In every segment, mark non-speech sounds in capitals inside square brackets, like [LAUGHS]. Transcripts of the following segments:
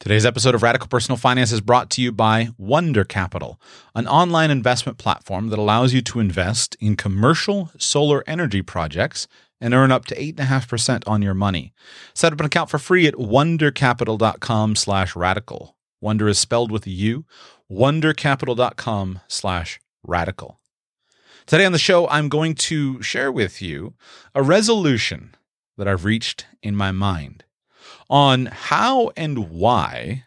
Today's episode of Radical Personal Finance is brought to you by Wunder Capital, an online investment platform that allows you to invest in commercial solar energy projects and earn up to 8.5% on your money. Set up an account for free at wundercapital.com slash radical. Wunder is spelled with a U. wundercapital.com slash radical. Today on the show, I'm going to share with you a resolution that I've reached in my mind on how and why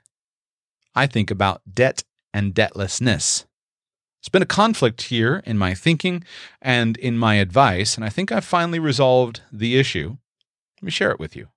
I think about debt and debtlessness. It's been a conflict here in my thinking and in my advice, and I think I've finally resolved the issue. Let me share it with you.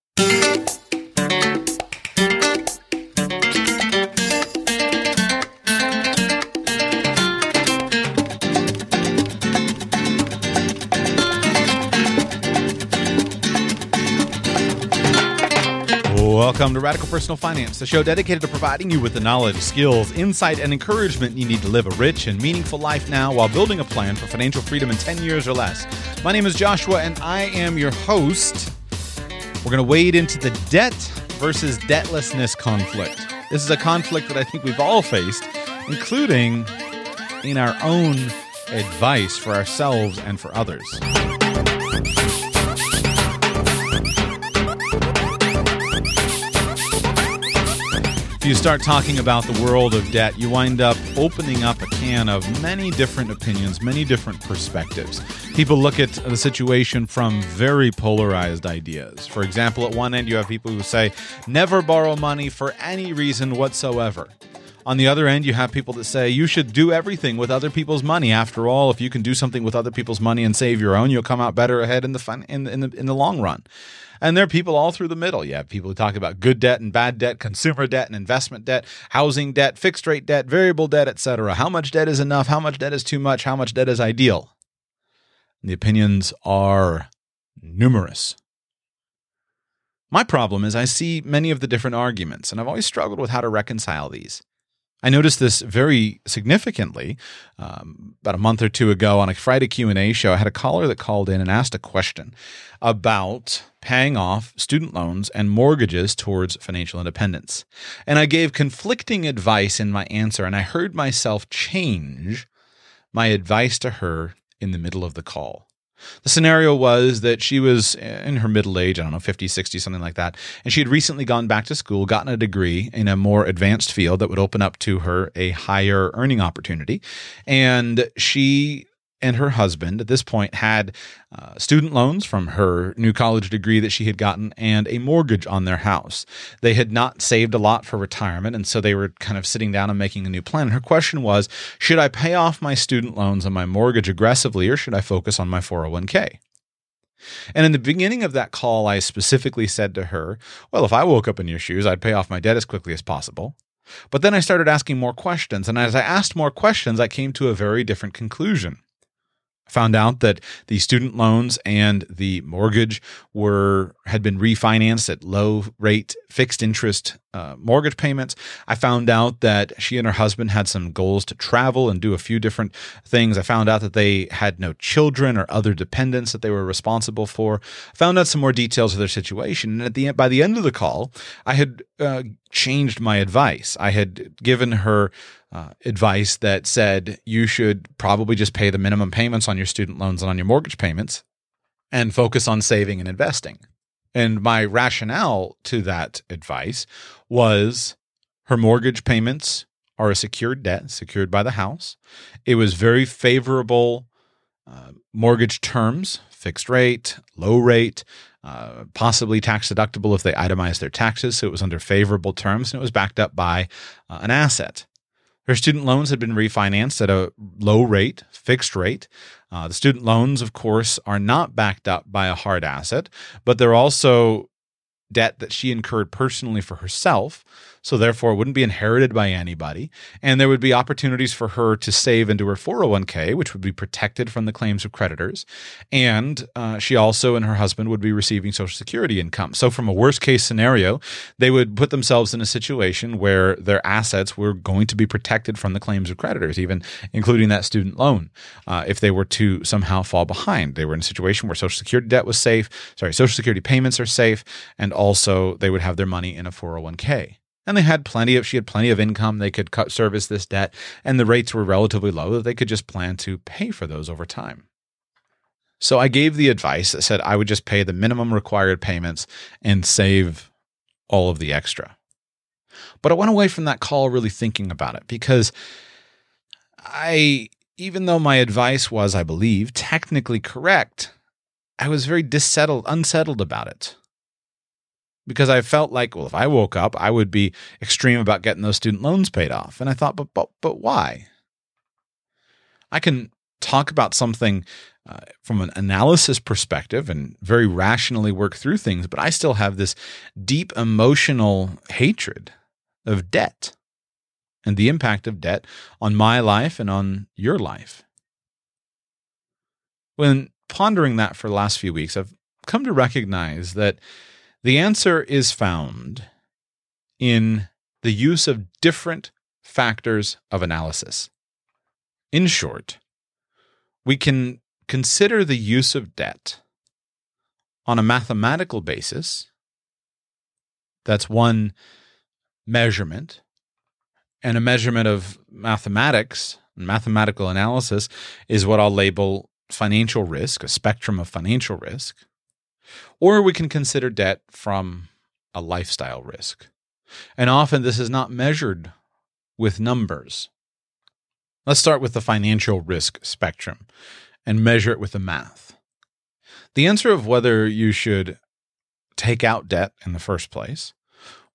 Welcome to Radical Personal Finance, the show dedicated to providing you with the knowledge, skills, insight, and encouragement you need to live a rich and meaningful life now while building a plan for financial freedom in 10 years or less. My name is Joshua, and I am your host. We're going to wade into the debt versus debtlessness conflict. This is a conflict that I think we've all faced, including in our own advice for ourselves and for others. If you start talking about the world of debt, you wind up opening up a can of many different opinions, many different perspectives. People look at the situation from very polarized ideas. For example, at one end, you have people who say, never borrow money for any reason whatsoever. On the other end, you have people that say you should do everything with other people's money. After all, if you can do something with other people's money and save your own, you'll come out better ahead in the fun, in, in the in the long run. And there are people all through the middle. You have people who talk about good debt and bad debt, consumer debt and investment debt, housing debt, fixed rate debt, variable debt, etc. How much debt is enough? How much debt is too much? How much debt is ideal? And the opinions are numerous. My problem is I see many of the different arguments, and I've always struggled with how to reconcile these. I noticed this very significantly um, about a month or two ago on a Friday Q and A show. I had a caller that called in and asked a question about paying off student loans and mortgages towards financial independence, and I gave conflicting advice in my answer, and I heard myself change my advice to her in the middle of the call. The scenario was that she was in her middle age, I don't know, 50, 60, something like that. And she had recently gone back to school, gotten a degree in a more advanced field that would open up to her a higher earning opportunity. And she and her husband at this point had uh, student loans from her new college degree that she had gotten and a mortgage on their house. They had not saved a lot for retirement, and so they were kind of sitting down and making a new plan. And her question was Should I pay off my student loans and my mortgage aggressively, or should I focus on my 401k? And in the beginning of that call, I specifically said to her, Well, if I woke up in your shoes, I'd pay off my debt as quickly as possible. But then I started asking more questions. And as I asked more questions, I came to a very different conclusion found out that the student loans and the mortgage were had been refinanced at low rate fixed interest uh, mortgage payments. I found out that she and her husband had some goals to travel and do a few different things. I found out that they had no children or other dependents that they were responsible for. I found out some more details of their situation. And at the end by the end of the call i had uh, changed my advice. I had given her uh, advice that said you should probably just pay the minimum payments on your student loans and on your mortgage payments and focus on saving and investing. And my rationale to that advice was her mortgage payments are a secured debt, secured by the house. It was very favorable uh, mortgage terms, fixed rate, low rate, uh, possibly tax deductible if they itemized their taxes. So it was under favorable terms and it was backed up by uh, an asset. Her student loans had been refinanced at a low rate, fixed rate. Uh, the student loans, of course, are not backed up by a hard asset, but they're also debt that she incurred personally for herself so therefore it wouldn't be inherited by anybody. And there would be opportunities for her to save into her 401k, which would be protected from the claims of creditors. And uh, she also and her husband would be receiving Social Security income. So, from a worst case scenario, they would put themselves in a situation where their assets were going to be protected from the claims of creditors, even including that student loan, uh, if they were to somehow fall behind. They were in a situation where Social Security debt was safe, sorry, Social Security payments are safe, and also they would have their money in a 401k. And they had plenty of, she had plenty of income. They could cut, service this debt, and the rates were relatively low that they could just plan to pay for those over time. So I gave the advice that said I would just pay the minimum required payments and save all of the extra. But I went away from that call really thinking about it because I, even though my advice was, I believe, technically correct, I was very dissettled, unsettled about it. Because I felt like, well, if I woke up, I would be extreme about getting those student loans paid off. And I thought, but but but why? I can talk about something uh, from an analysis perspective and very rationally work through things, but I still have this deep emotional hatred of debt and the impact of debt on my life and on your life. When pondering that for the last few weeks, I've come to recognize that the answer is found in the use of different factors of analysis. In short, we can consider the use of debt on a mathematical basis. That's one measurement. And a measurement of mathematics, mathematical analysis, is what I'll label financial risk, a spectrum of financial risk. Or we can consider debt from a lifestyle risk. And often this is not measured with numbers. Let's start with the financial risk spectrum and measure it with the math. The answer of whether you should take out debt in the first place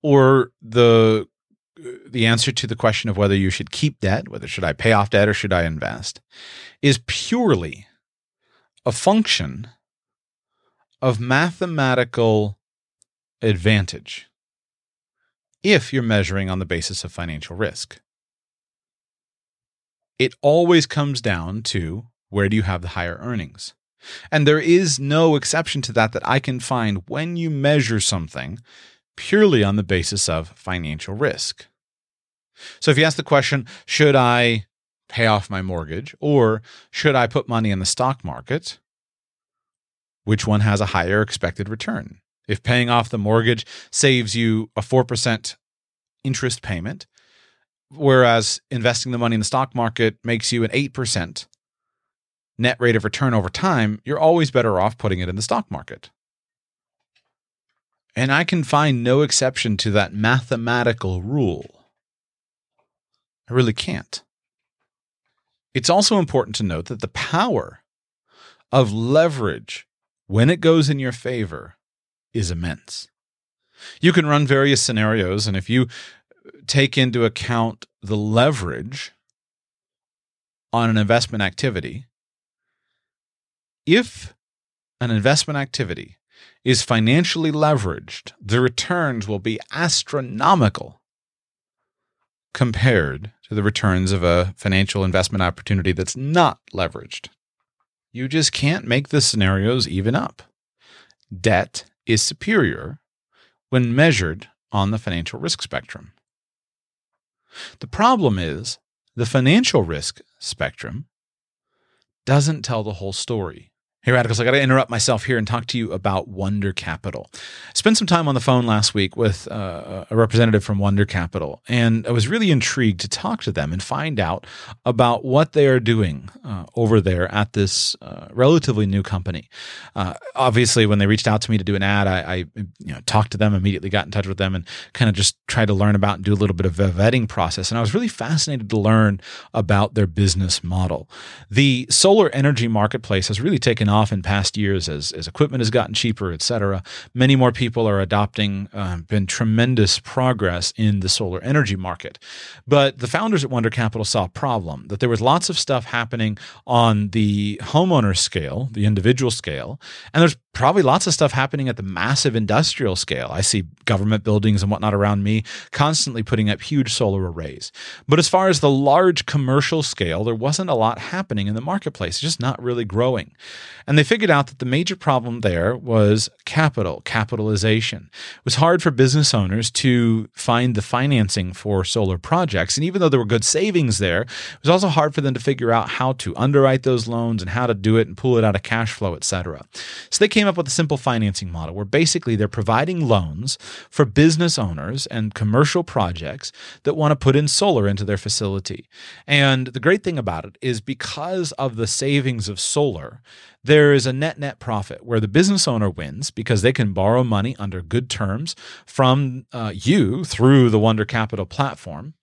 or the the answer to the question of whether you should keep debt, whether should I pay off debt or should I invest, is purely a function of mathematical advantage if you're measuring on the basis of financial risk. It always comes down to where do you have the higher earnings? And there is no exception to that that I can find when you measure something purely on the basis of financial risk. So if you ask the question, should I pay off my mortgage or should I put money in the stock market? Which one has a higher expected return? If paying off the mortgage saves you a 4% interest payment, whereas investing the money in the stock market makes you an 8% net rate of return over time, you're always better off putting it in the stock market. And I can find no exception to that mathematical rule. I really can't. It's also important to note that the power of leverage when it goes in your favor is immense. You can run various scenarios, and if you take into account the leverage on an investment activity, if an investment activity is financially leveraged, the returns will be astronomical compared to the returns of a financial investment opportunity that's not leveraged. You just can't make the scenarios even up. Debt is superior when measured on the financial risk spectrum. The problem is the financial risk spectrum doesn't tell the whole story. Hey, Radicals, I got to interrupt myself here and talk to you about Wunder Capital. Spent some time on the phone last week with uh, a representative from Wunder Capital, and I was really intrigued to talk to them and find out about what they are doing uh, over there at this uh, relatively new company. Uh, obviously, when they reached out to me to do an ad, I, I, you know, talked to them, immediately got in touch with them, and kind of just tried to learn about and do a little bit of a vetting process. And I was really fascinated to learn about their business model. The solar energy marketplace has really taken off in past years as, as equipment has gotten cheaper, et cetera. Many more people are adopting, uh, been tremendous progress in the solar energy market. But the founders at Wunder Capital saw a problem that there was lots of stuff happening on the homeowner scale, the individual scale, and there's probably lots of stuff happening at the massive industrial scale. I see government buildings and whatnot around me constantly putting up huge solar arrays. But as far as the large commercial scale, there wasn't a lot happening in the marketplace, just not really growing. And they figured out that the major problem there was capital, capitalization. It was hard for business owners to find the financing for solar projects. And even though there were good savings there, it was also hard for them to figure out how to underwrite those loans and how to do it and pull it out of cash flow, et cetera. So they came up with a simple financing model where basically they're providing loans for business owners and commercial projects that want to put in solar into their facility. And the great thing about it is because of the savings of solar, there is a net net profit where the business owner wins because they can borrow money under good terms from uh, you through the Wunder Capital platform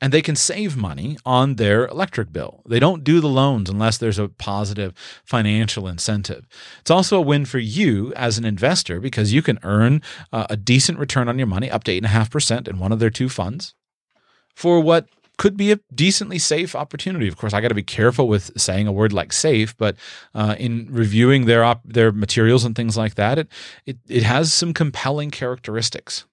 and they can save money on their electric bill. They don't do the loans unless there's a positive financial incentive. It's also a win for you as an investor because you can earn uh, a decent return on your money, up to 8.5% in one of their two funds, for what could be a decently safe opportunity. Of course, I got to be careful with saying a word like safe, but uh, in reviewing their op- their materials and things like that, it, it it has some compelling characteristics.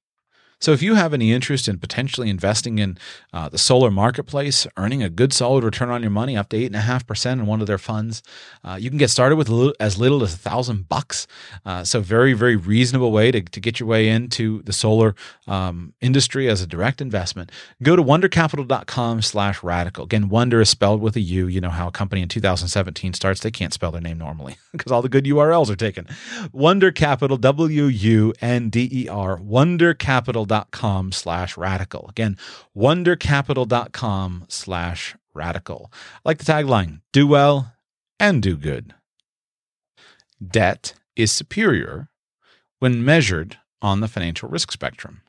So if you have any interest in potentially investing in uh, the solar marketplace, earning a good solid return on your money up to 8.5% in one of their funds, uh, you can get started with as little as a thousand bucks. Uh, so very, very reasonable way to, to get your way into the solar um, industry as a direct investment. Go to wundercapital.com slash radical. Again, Wunder is spelled with a U. You know how a company in 2017 starts. They can't spell their name normally [LAUGHS] because all the good URLs are taken. Wunder Capital, W-U-N-D-E-R, wundercapital wundercapital.com slash radical. Again, wundercapital.com slash radical. Like the tagline do well and do good. Debt is superior when measured on the financial risk spectrum.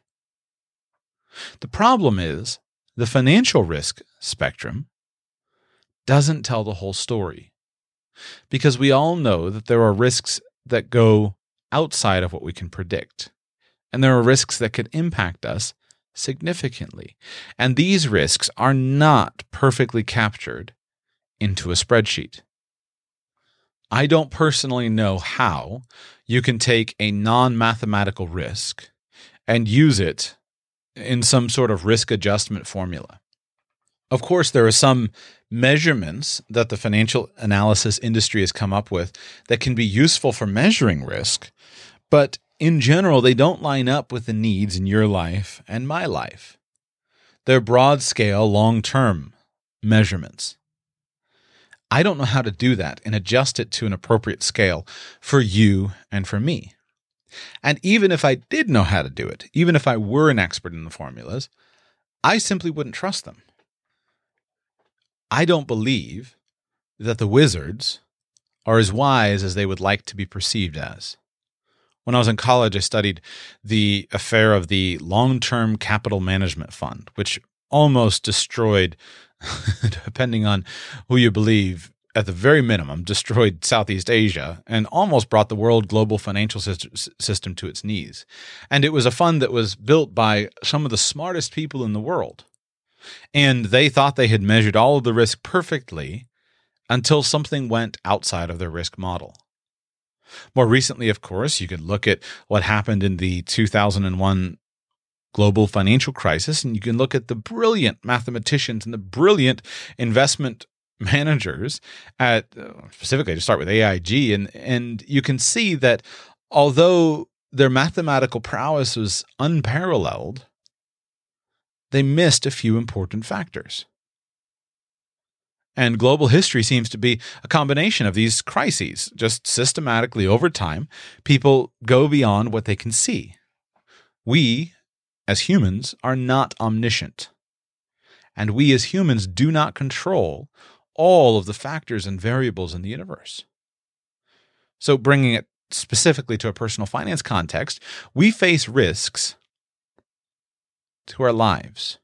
The problem is the financial risk spectrum doesn't tell the whole story because we all know that there are risks that go outside of what we can predict and there are risks that could impact us significantly. And these risks are not perfectly captured into a spreadsheet. I don't personally know how you can take a non mathematical risk and use it in some sort of risk adjustment formula. Of course, there are some measurements that the financial analysis industry has come up with that can be useful for measuring risk, but in general, they don't line up with the needs in your life and my life. They're broad scale, long term measurements. I don't know how to do that and adjust it to an appropriate scale for you and for me. And even if I did know how to do it, even if I were an expert in the formulas, I simply wouldn't trust them. I don't believe that the wizards are as wise as they would like to be perceived as. When I was in college, I studied the affair of the long term capital management fund, which almost destroyed, [LAUGHS] depending on who you believe, at the very minimum, destroyed Southeast Asia and almost brought the world global financial system to its knees. And it was a fund that was built by some of the smartest people in the world. And they thought they had measured all of the risk perfectly until something went outside of their risk model. More recently, of course, you could look at what happened in the 2001 global financial crisis, and you can look at the brilliant mathematicians and the brilliant investment [LAUGHS] managers at uh, specifically to start with AIG, and and you can see that although their mathematical prowess was unparalleled, they missed a few important factors. And global history seems to be a combination of these crises. Just systematically over time, people go beyond what they can see. We, as humans, are not omniscient. And we, as humans, do not control all of the factors and variables in the universe. So, bringing it specifically to a personal finance context, we face risks to our lives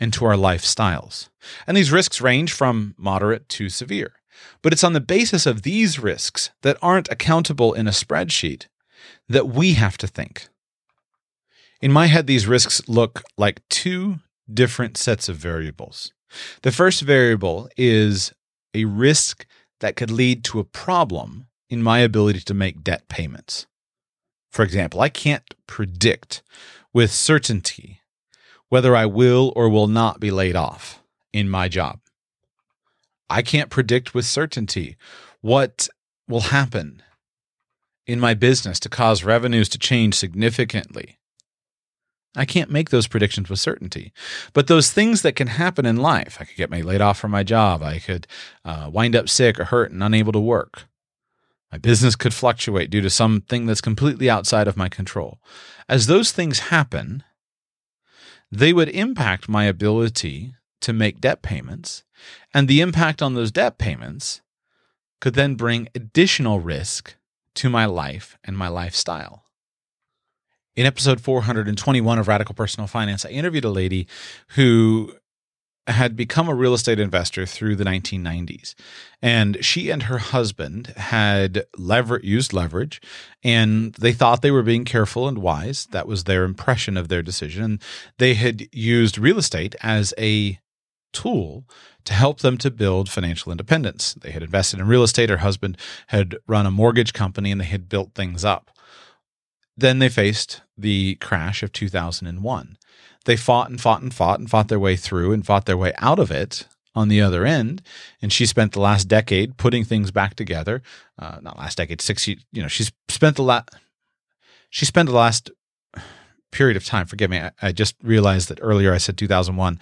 into our lifestyles. And these risks range from moderate to severe. But it's on the basis of these risks that aren't accountable in a spreadsheet that we have to think. In my head, these risks look like two different sets of variables. The first variable is a risk that could lead to a problem in my ability to make debt payments. For example, I can't predict with certainty whether I will or will not be laid off in my job. I can't predict with certainty what will happen in my business to cause revenues to change significantly. I can't make those predictions with certainty. But those things that can happen in life, I could get laid off from my job, I could uh, wind up sick or hurt and unable to work. My business could fluctuate due to something that's completely outside of my control. As those things happen, they would impact my ability to make debt payments, and the impact on those debt payments could then bring additional risk to my life and my lifestyle. In episode 421 of Radical Personal Finance, I interviewed a lady who had become a real estate investor through the 1990s. And she and her husband had lever- used leverage and they thought they were being careful and wise. That was their impression of their decision. They had used real estate as a tool to help them to build financial independence. They had invested in real estate. Her husband had run a mortgage company and they had built things up. Then they faced the crash of 2001. They fought and fought and fought and fought their way through and fought their way out of it on the other end. And she spent the last decade putting things back together. Uh, not last decade, six. You know, she's spent the last. She spent the last period of time. Forgive me. I, I just realized that earlier I said 2001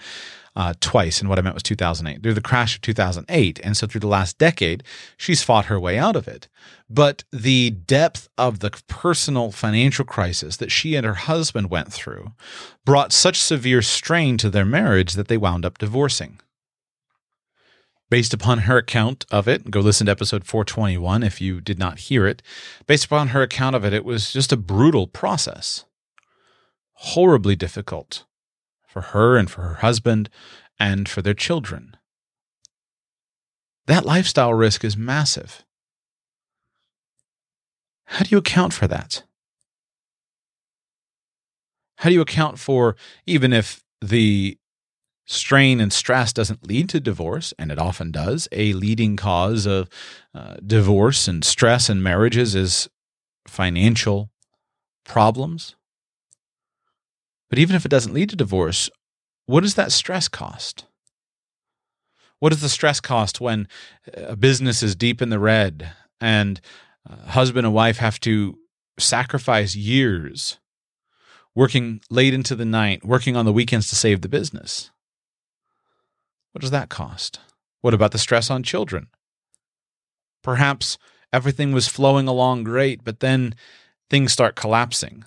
uh, twice, and what I meant was 2008. Through the crash of 2008, and so through the last decade, she's fought her way out of it. But the depth of the personal financial crisis that she and her husband went through brought such severe strain to their marriage that they wound up divorcing. Based upon her account of it, go listen to episode 421 if you did not hear it. Based upon her account of it, it was just a brutal process, horribly difficult for her and for her husband and for their children. That lifestyle risk is massive. How do you account for that? How do you account for, even if the strain and stress doesn't lead to divorce, and it often does, a leading cause of uh, divorce and stress in marriages is financial problems? But even if it doesn't lead to divorce, what does that stress cost? What is the stress cost when uh, a business is deep in the red and uh, husband and wife have to sacrifice years working late into the night, working on the weekends to save the business? What does that cost? What about the stress on children? Perhaps everything was flowing along great, but then things start collapsing.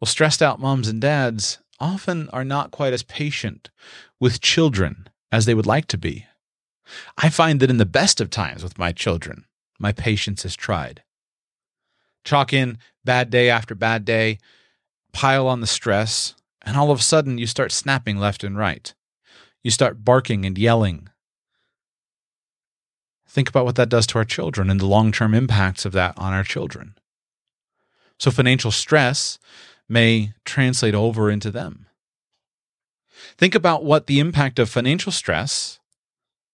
Well, stressed out moms and dads often are not quite as patient with children as they would like to be. I find that in the best of times with my children, my patience is tried. Chalk in bad day after bad day, pile on the stress, and all of a sudden you start snapping left and right. You start barking and yelling. Think about what that does to our children and the long term impacts of that on our children. So, financial stress may translate over into them. Think about what the impact of financial stress,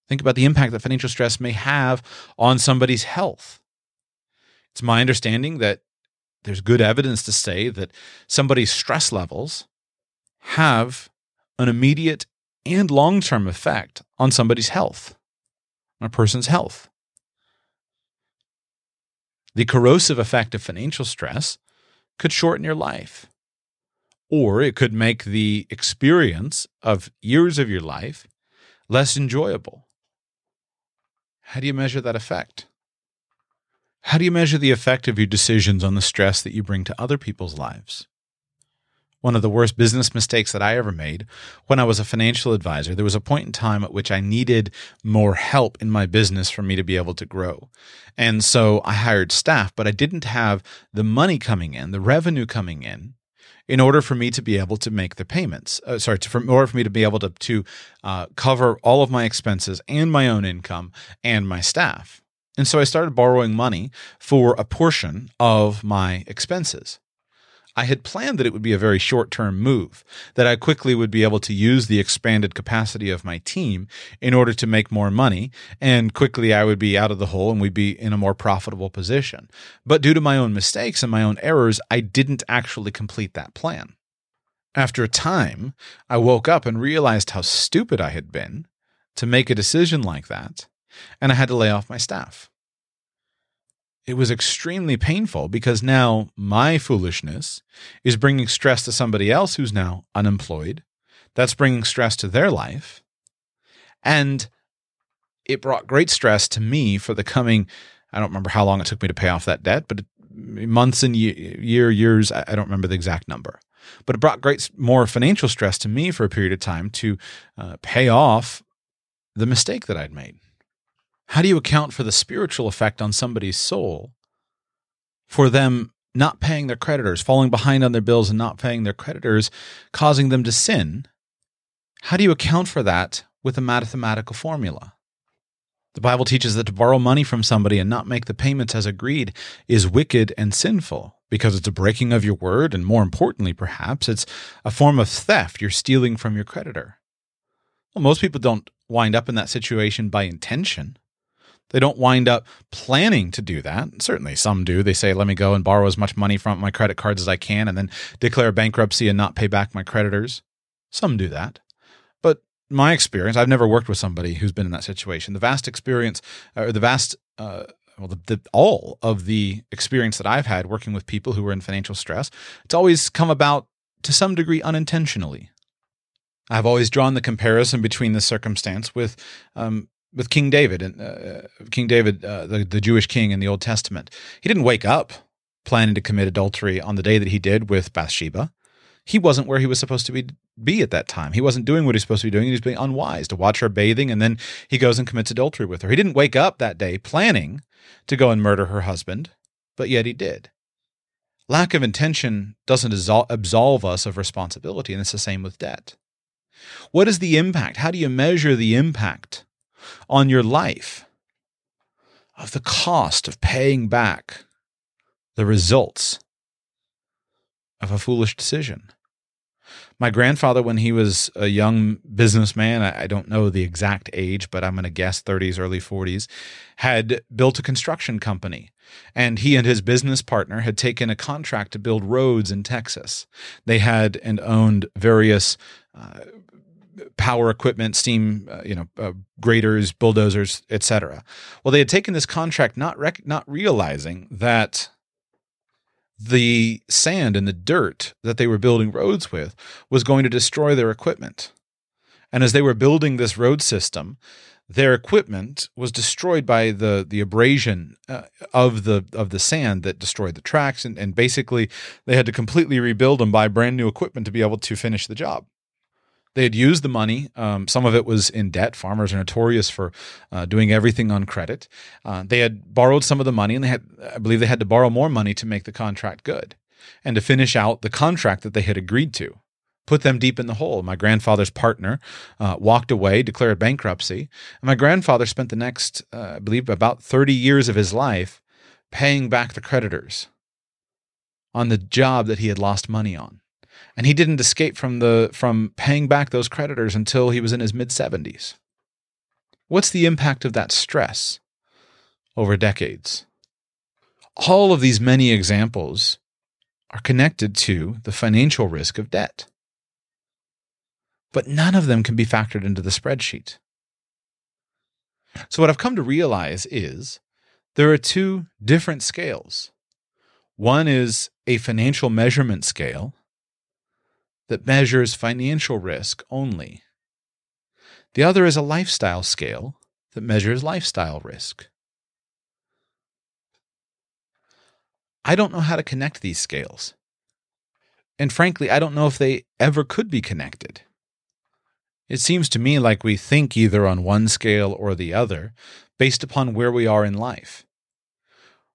think about the impact that financial stress may have on somebody's health. It's my understanding that there's good evidence to say that somebody's stress levels have an immediate and long term effect on somebody's health, on a person's health. The corrosive effect of financial stress could shorten your life. Or it could make the experience of years of your life less enjoyable. How do you measure that effect? How do you measure the effect of your decisions on the stress that you bring to other people's lives? One of the worst business mistakes that I ever made when I was a financial advisor, there was a point in time at which I needed more help in my business for me to be able to grow. And so I hired staff, but I didn't have the money coming in, the revenue coming in in order for me to be able to make the payments. Uh, sorry, to, for, in order for me to be able to, to uh, cover all of my expenses and my own income and my staff. And so I started borrowing money for a portion of my expenses. I had planned that it would be a very short term move, that I quickly would be able to use the expanded capacity of my team in order to make more money, and quickly I would be out of the hole and we'd be in a more profitable position. But due to my own mistakes and my own errors, I didn't actually complete that plan. After a time, I woke up and realized how stupid I had been to make a decision like that, and I had to lay off my staff. It was extremely painful because now my foolishness is bringing stress to somebody else who's now unemployed. That's bringing stress to their life. And it brought great stress to me for the coming, I don't remember how long it took me to pay off that debt, but months and year, years, I don't remember the exact number. But it brought great more financial stress to me for a period of time to uh, pay off the mistake that I'd made. How do you account for the spiritual effect on somebody's soul for them not paying their creditors, falling behind on their bills and not paying their creditors, causing them to sin? How do you account for that with a mathematical formula? The Bible teaches that to borrow money from somebody and not make the payments as agreed is wicked and sinful because it's a breaking of your word, and more importantly, perhaps, it's a form of theft. You're stealing from your creditor. Well, most people don't wind up in that situation by intention. They don't wind up planning to do that. Certainly, some do. They say, let me go and borrow as much money from my credit cards as I can and then declare bankruptcy and not pay back my creditors. Some do that. But my experience, I've never worked with somebody who's been in that situation. The vast experience, or the vast, uh, well, the, the, all of the experience that I've had working with people who are in financial stress, it's always come about to some degree unintentionally. I've always drawn the comparison between the circumstance with um, with King David and uh, King David, uh, the, the Jewish king in the Old Testament. He didn't wake up planning to commit adultery on the day that he did with Bathsheba. He wasn't where he was supposed to be be at that time. He wasn't doing what he's supposed to be doing. He was being unwise to watch her bathing, and then he goes and commits adultery with her. He didn't wake up that day planning to go and murder her husband, but yet he did. Lack of intention doesn't absolve us of responsibility, and it's the same with debt. What is the impact? How do you measure the impact on your life of the cost of paying back the results of a foolish decision. My grandfather, when he was a young businessman, I don't know the exact age, but I'm going to guess 30s, early 40s, had built a construction company. And he and his business partner had taken a contract to build roads in Texas. They had and owned various uh, power equipment, steam, uh, you know, uh, graders, bulldozers, etc. Well, they had taken this contract not rec- not realizing that the sand and the dirt that they were building roads with was going to destroy their equipment. And as they were building this road system, their equipment was destroyed by the the abrasion uh, of the of the sand that destroyed the tracks and, and basically they had to completely rebuild and buy brand new equipment to be able to finish the job they had used the money. Um, some of it was in debt. Farmers are notorious for uh, doing everything on credit. Uh, they had borrowed some of the money, and they had, I believe, they had to borrow more money to make the contract good and to finish out the contract that they had agreed to. Put them deep in the hole. My grandfather's partner uh, walked away, declared bankruptcy, and my grandfather spent the next, uh, I believe, about 30 years of his life paying back the creditors on the job that he had lost money on and he didn't escape from the from paying back those creditors until he was in his mid 70s. What's the impact of that stress over decades? All of these many examples are connected to the financial risk of debt. But none of them can be factored into the spreadsheet. So, what I've come to realize is there are two different scales. One is a financial measurement scale, that measures financial risk only. The other is a lifestyle scale that measures lifestyle risk. I don't know how to connect these scales. And frankly, I don't know if they ever could be connected. It seems to me like we think either on one scale or the other based upon where we are in life.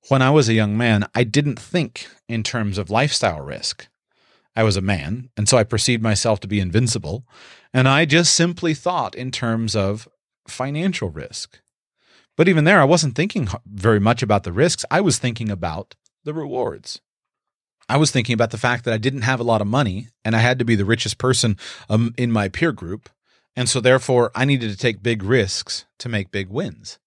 When I was a young man, I didn't think in terms of lifestyle risk. I was a man, and so I perceived myself to be invincible. And I just simply thought in terms of financial risk. But even there, I wasn't thinking very much about the risks. I was thinking about the rewards. I was thinking about the fact that I didn't have a lot of money and I had to be the richest person um, in my peer group. And so, therefore, I needed to take big risks to make big wins.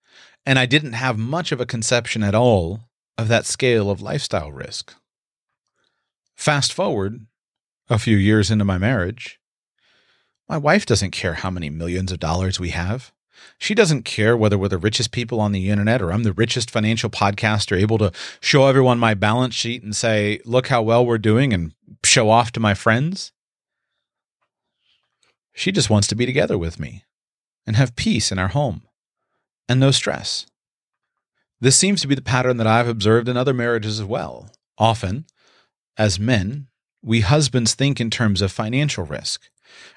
And I didn't have much of a conception at all of that scale of lifestyle risk. Fast forward a few years into my marriage. My wife doesn't care how many millions of dollars we have. She doesn't care whether we're the richest people on the internet or I'm the richest financial podcaster able to show everyone my balance sheet and say, look how well we're doing and show off to my friends. She just wants to be together with me and have peace in our home and no stress. This seems to be the pattern that I've observed in other marriages as well. Often, as men, we husbands think in terms of financial risk.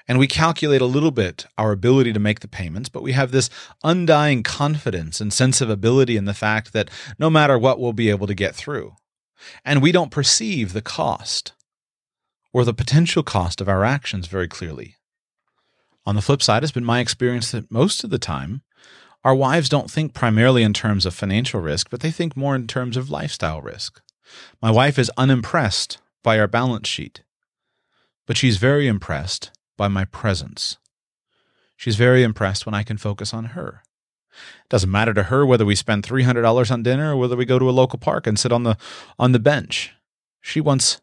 And we calculate a little bit our ability to make the payments, but we have this undying confidence and sense of ability in the fact that no matter what, we'll be able to get through. And we don't perceive the cost or the potential cost of our actions very clearly. On the flip side, it's been my experience that most of the time, our wives don't think primarily in terms of financial risk, but they think more in terms of lifestyle risk. My wife is unimpressed by our balance sheet, but she's very impressed by my presence. She's very impressed when I can focus on her. It doesn't matter to her whether we spend $300 on dinner or whether we go to a local park and sit on the on the bench. She wants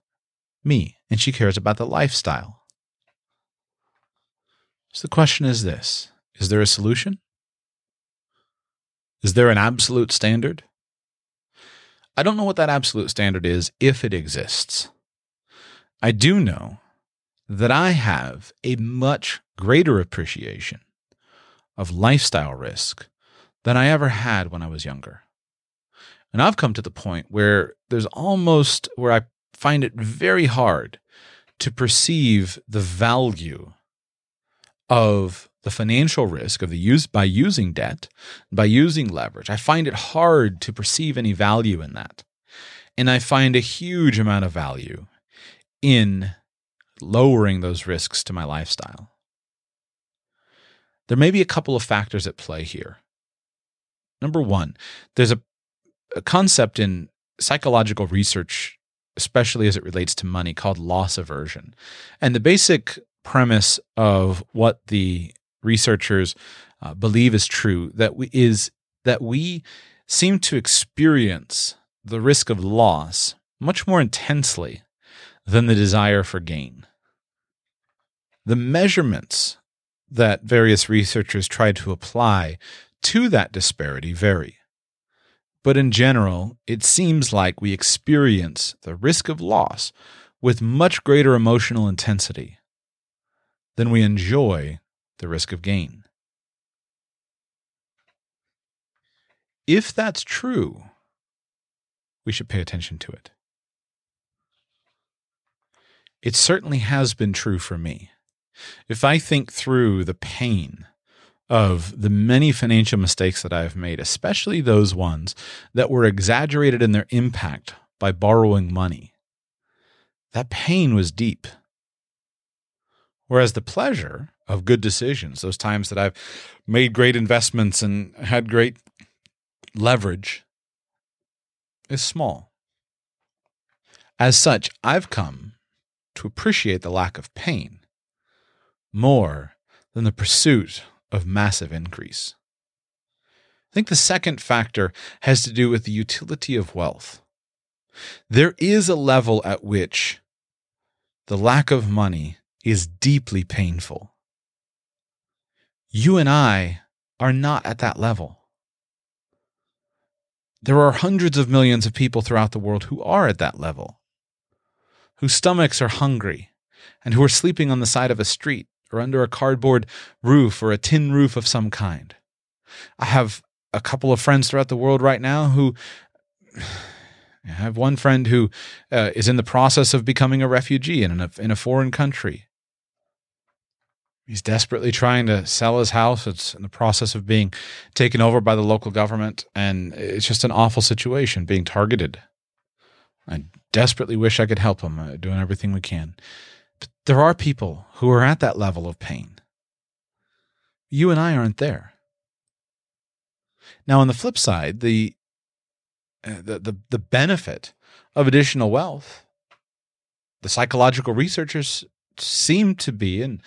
me and she cares about the lifestyle. So the question is this, is there a solution? Is there an absolute standard? I don't know what that absolute standard is if it exists. I do know that I have a much greater appreciation of lifestyle risk than I ever had when I was younger. And I've come to the point where there's almost where I find it very hard to perceive the value of the financial risk of the use by using debt, by using leverage. I find it hard to perceive any value in that. And I find a huge amount of value in lowering those risks to my lifestyle. There may be a couple of factors at play here. Number one, there's a, a concept in psychological research, especially as it relates to money, called loss aversion. And the basic premise of what the researchers uh, believe is true that we, is that we seem to experience the risk of loss much more intensely than the desire for gain. The measurements that various researchers try to apply to that disparity vary. But in general, it seems like we experience the risk of loss with much greater emotional intensity than we enjoy the risk of gain. If that's true, we should pay attention to it. It certainly has been true for me. If I think through the pain of the many financial mistakes that I've made, especially those ones that were exaggerated in their impact by borrowing money, that pain was deep. Whereas the pleasure of good decisions, those times that I've made great investments and had great leverage, is small. As such, I've come to appreciate the lack of pain more than the pursuit of massive increase. I think the second factor has to do with the utility of wealth. There is a level at which the lack of money is deeply painful. You and I are not at that level. There are hundreds of millions of people throughout the world who are at that level whose stomachs are hungry and who are sleeping on the side of a street or under a cardboard roof or a tin roof of some kind. I have a couple of friends throughout the world right now who [SIGHS] I have one friend who uh, is in the process of becoming a refugee in a, in a foreign country. He's desperately trying to sell his house. It's in the process of being taken over by the local government, and it's just an awful situation being targeted. I desperately wish I could help them, uh, doing everything we can. But there are people who are at that level of pain. You and I aren't there. Now, on the flip side, the uh, the, the the benefit of additional wealth, the psychological researchers seem to be in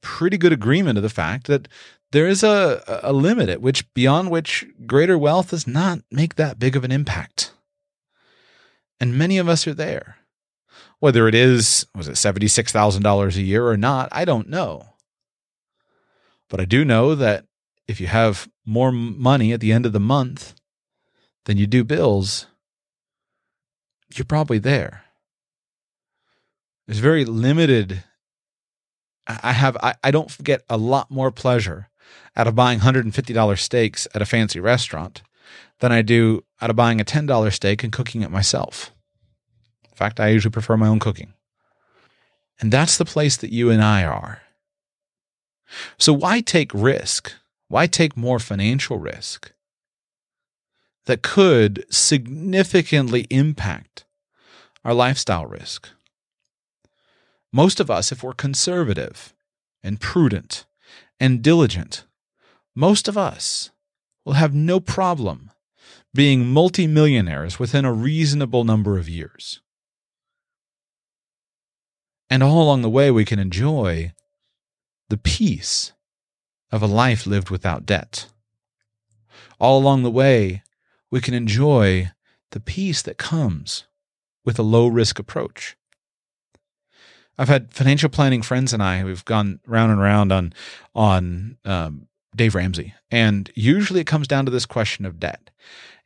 pretty good agreement of the fact that there is a, a limit at which beyond which greater wealth does not make that big of an impact. And many of us are there. Whether it is, was it $76,000 a year or not, I don't know. But I do know that if you have more money at the end of the month than you do bills, you're probably there. There's very limited. I have I, I don't get a lot more pleasure out of buying $150 steaks at a fancy restaurant than I do out of buying a $10 steak and cooking it myself. In fact, I usually prefer my own cooking. And that's the place that you and I are. So why take risk? Why take more financial risk that could significantly impact our lifestyle risk? Most of us, if we're conservative and prudent and diligent, most of us will have no problem being multimillionaires within a reasonable number of years. And all along the way, we can enjoy the peace of a life lived without debt. All along the way, we can enjoy the peace that comes with a low risk approach. I've had financial planning friends and I we've gone round and round on on um, Dave Ramsey, and usually it comes down to this question of debt.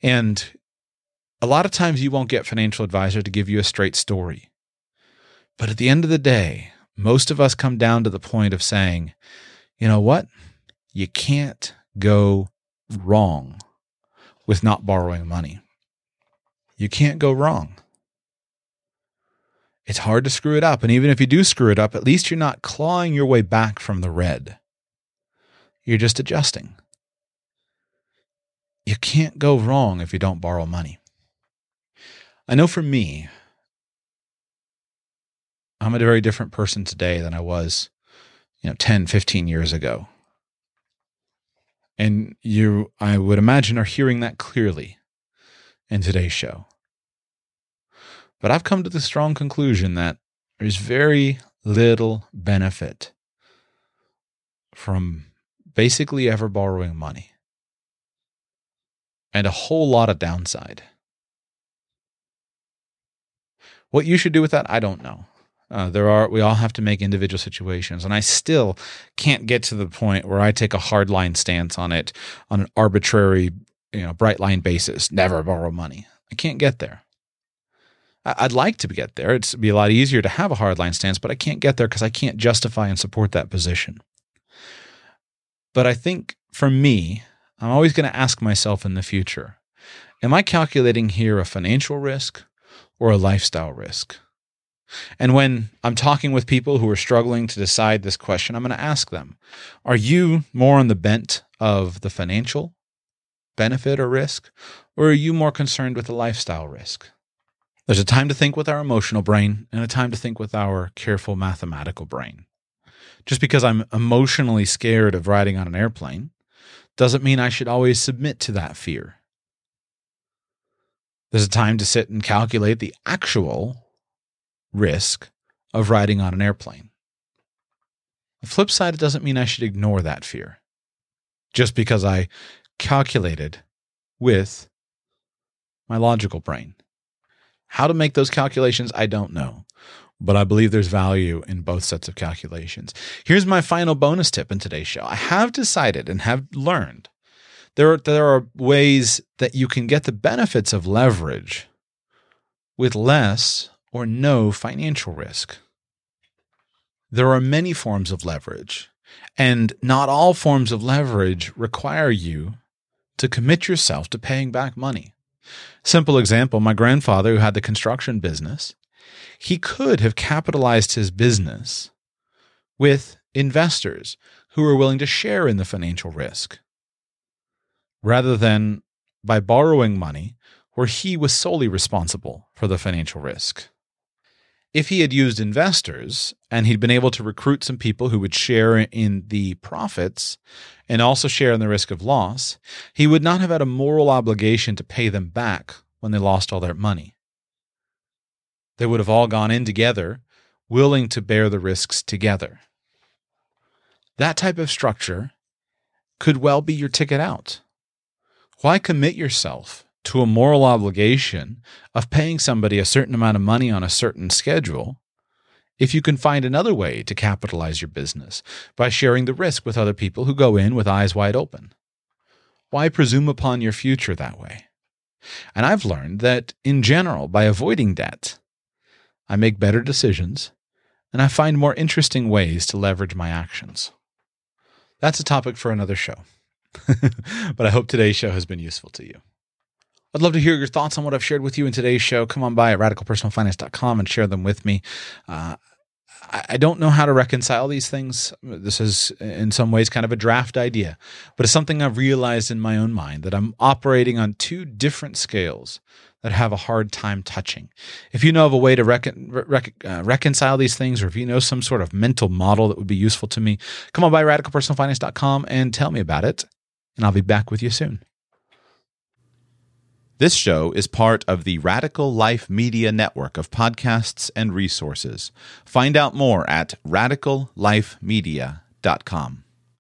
And a lot of times you won't get financial advisor to give you a straight story. But at the end of the day, most of us come down to the point of saying, you know what? You can't go wrong with not borrowing money. You can't go wrong. It's hard to screw it up. And even if you do screw it up, at least you're not clawing your way back from the red. You're just adjusting. You can't go wrong if you don't borrow money. I know for me, I'm a very different person today than I was, you know, 10, 15 years ago. And you, I would imagine, are hearing that clearly in today's show. But I've come to the strong conclusion that there's very little benefit from basically ever borrowing money and a whole lot of downside. What you should do with that, I don't know. Uh, there are we all have to make individual situations, and I still can't get to the point where I take a hard line stance on it on an arbitrary, you know, bright line basis. Never borrow money. I can't get there. I'd like to get there. It'd be a lot easier to have a hard line stance, but I can't get there because I can't justify and support that position. But I think for me, I'm always going to ask myself in the future Am I calculating here a financial risk or a lifestyle risk? And when I'm talking with people who are struggling to decide this question, I'm going to ask them Are you more on the bent of the financial benefit or risk, or are you more concerned with the lifestyle risk? There's a time to think with our emotional brain and a time to think with our careful mathematical brain. Just because I'm emotionally scared of riding on an airplane doesn't mean I should always submit to that fear. There's a time to sit and calculate the actual risk of riding on an airplane. The flip side, it doesn't mean I should ignore that fear just because I calculated with my logical brain. How to make those calculations, I don't know, but I believe there's value in both sets of calculations. Here's my final bonus tip in today's show. I have decided and have learned there are, there are ways that you can get the benefits of leverage with less or no financial risk. There are many forms of leverage, and not all forms of leverage require you to commit yourself to paying back money. Simple example my grandfather, who had the construction business, he could have capitalized his business with investors who were willing to share in the financial risk rather than by borrowing money where he was solely responsible for the financial risk. If he had used investors and he'd been able to recruit some people who would share in the profits and also share in the risk of loss, he would not have had a moral obligation to pay them back when they lost all their money. They would have all gone in together, willing to bear the risks together. That type of structure could well be your ticket out. Why commit yourself to a moral obligation of paying somebody a certain amount of money on a certain schedule if you can find another way to capitalize your business by sharing the risk with other people who go in with eyes wide open? Why presume upon your future that way? And I've learned that in general, by avoiding debt, I make better decisions and I find more interesting ways to leverage my actions. That's a topic for another show. [LAUGHS] but I hope today's show has been useful to you. I'd love to hear your thoughts on what I've shared with you in today's show. Come on by at radicalpersonalfinance.com and share them with me. Uh, I don't know how to reconcile these things. This is, in some ways, kind of a draft idea, but it's something I've realized in my own mind that I'm operating on two different scales that have a hard time touching. If you know of a way to recon, rec, uh, reconcile these things, or if you know some sort of mental model that would be useful to me, come on by radicalpersonalfinance.com and tell me about it, and I'll be back with you soon. This show is part of the Radical Life Media Network of podcasts and resources. Find out more at radicallifemedia.com.